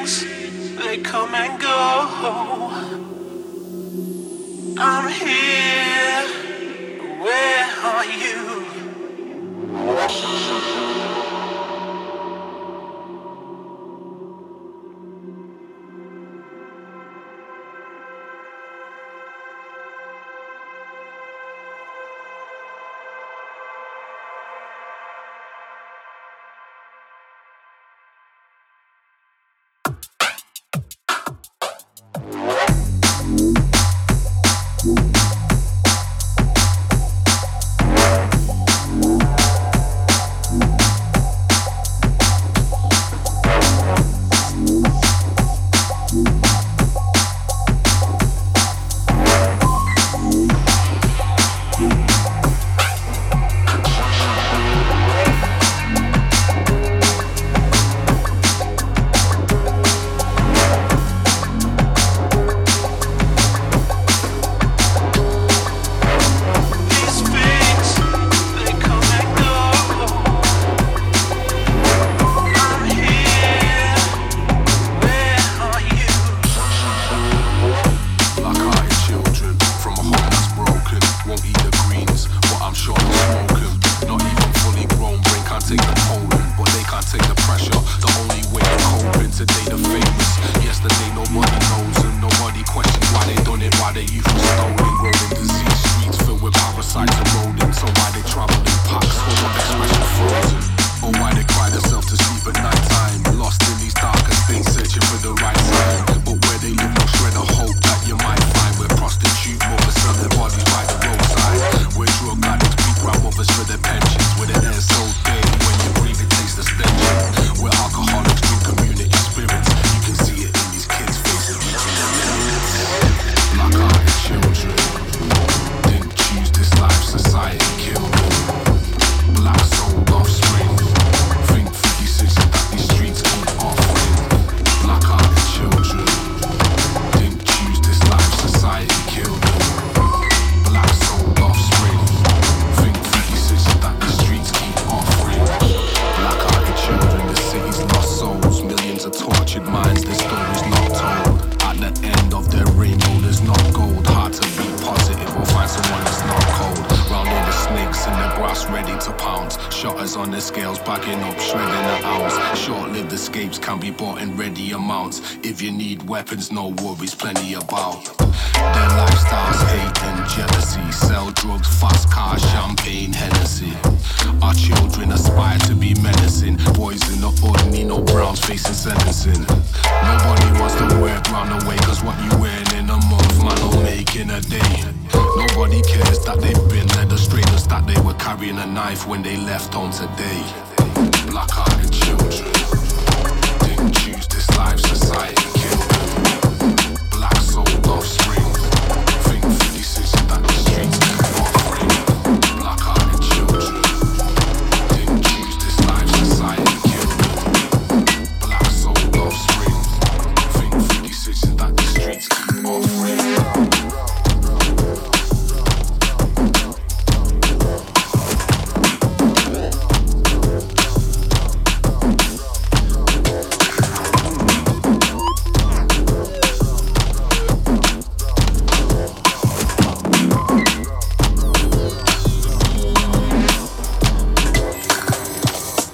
breaks, they come and go. I'm here.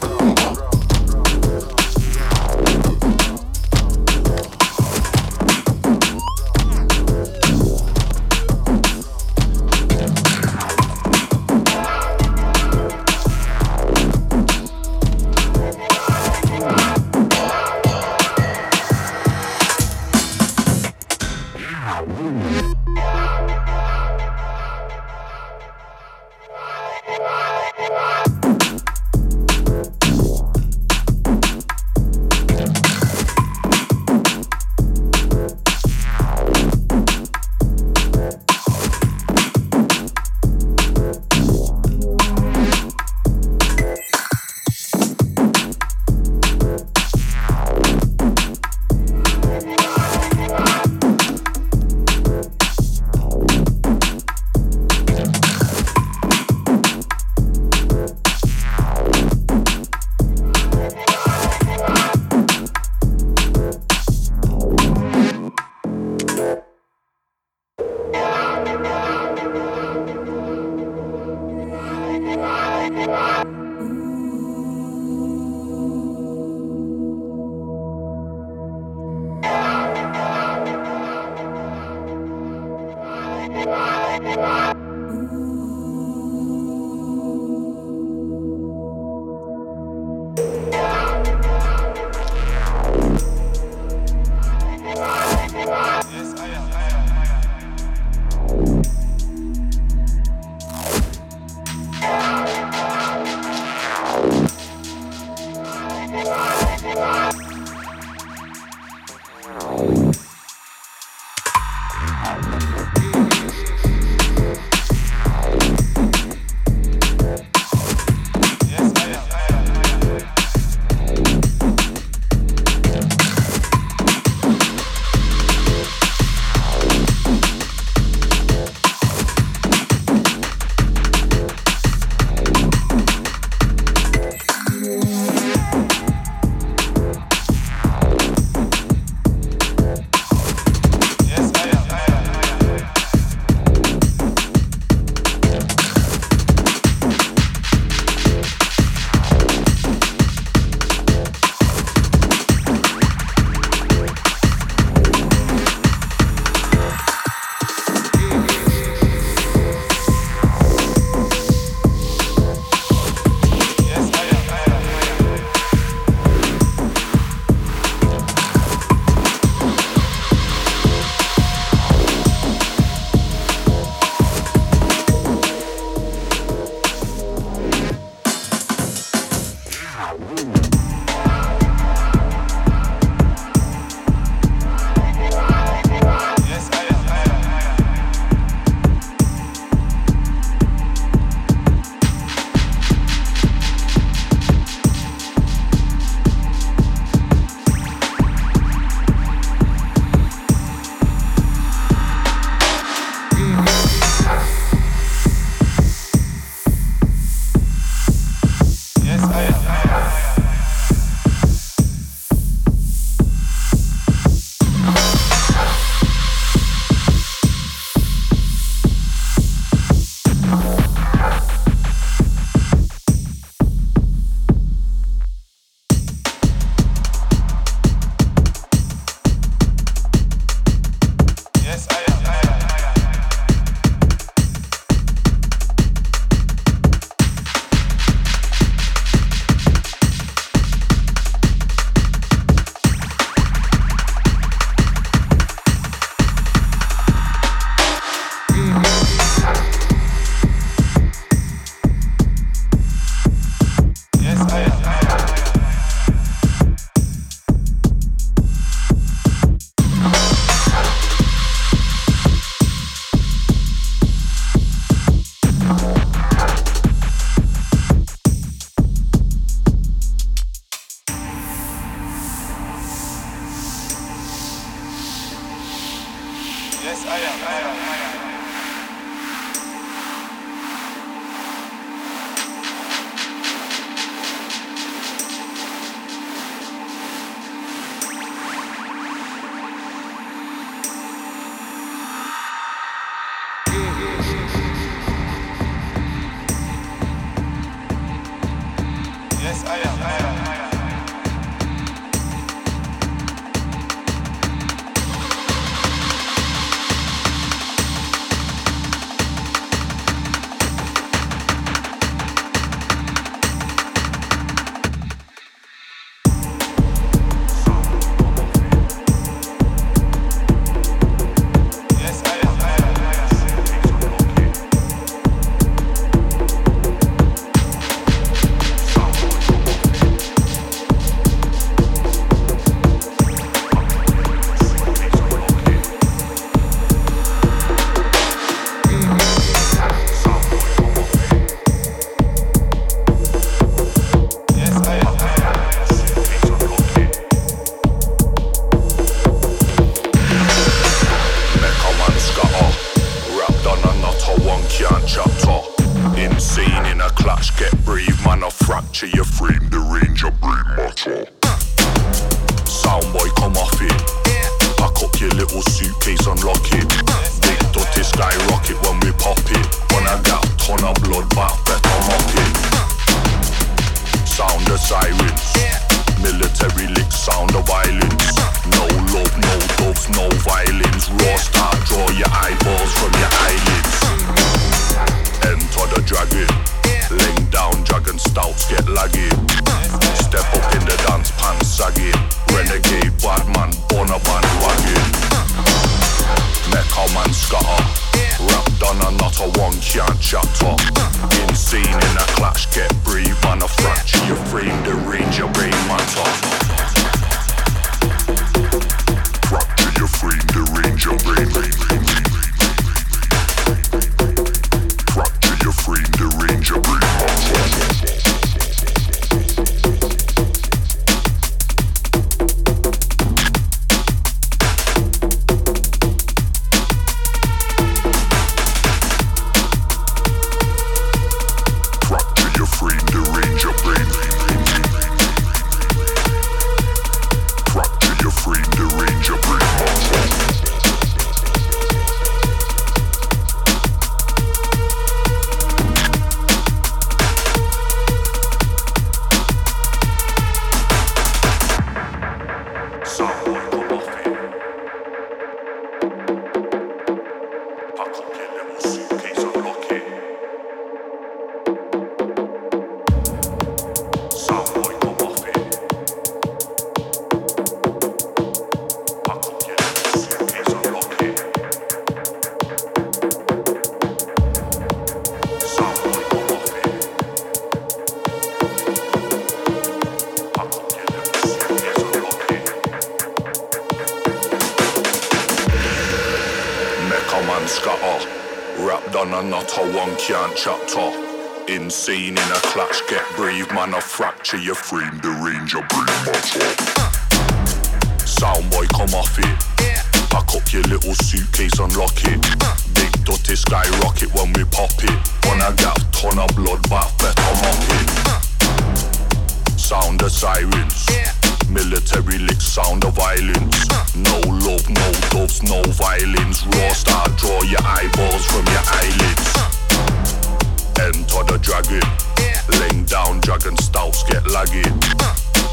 Let's go. and scatter. Wrapped on a nutter, one can't chapter. Insane in a clutch, get brave, man. I fracture your frame, derange your brain, mutter. Soundboy, come off it. Pack up your little suitcase, unlock it. Big dirty skyrocket when we pop it. On a ton of blood, but better mop it. Sound the sirens. Military lick sound of violence. No love, no doves, no violence. Raw star, draw your eyeballs from your eyelids. Enter the dragon. Laying down dragon stouts, get lagging.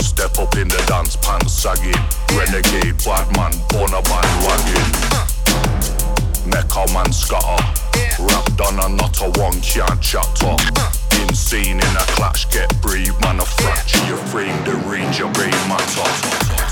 Step up in the dance, pants sagging. Renegade, bad man, born a bandwagon. Mecha man scatter. Rap done and not a one can't insane in a clash, get brave, man, I fracture your frame to reach your brain, my top.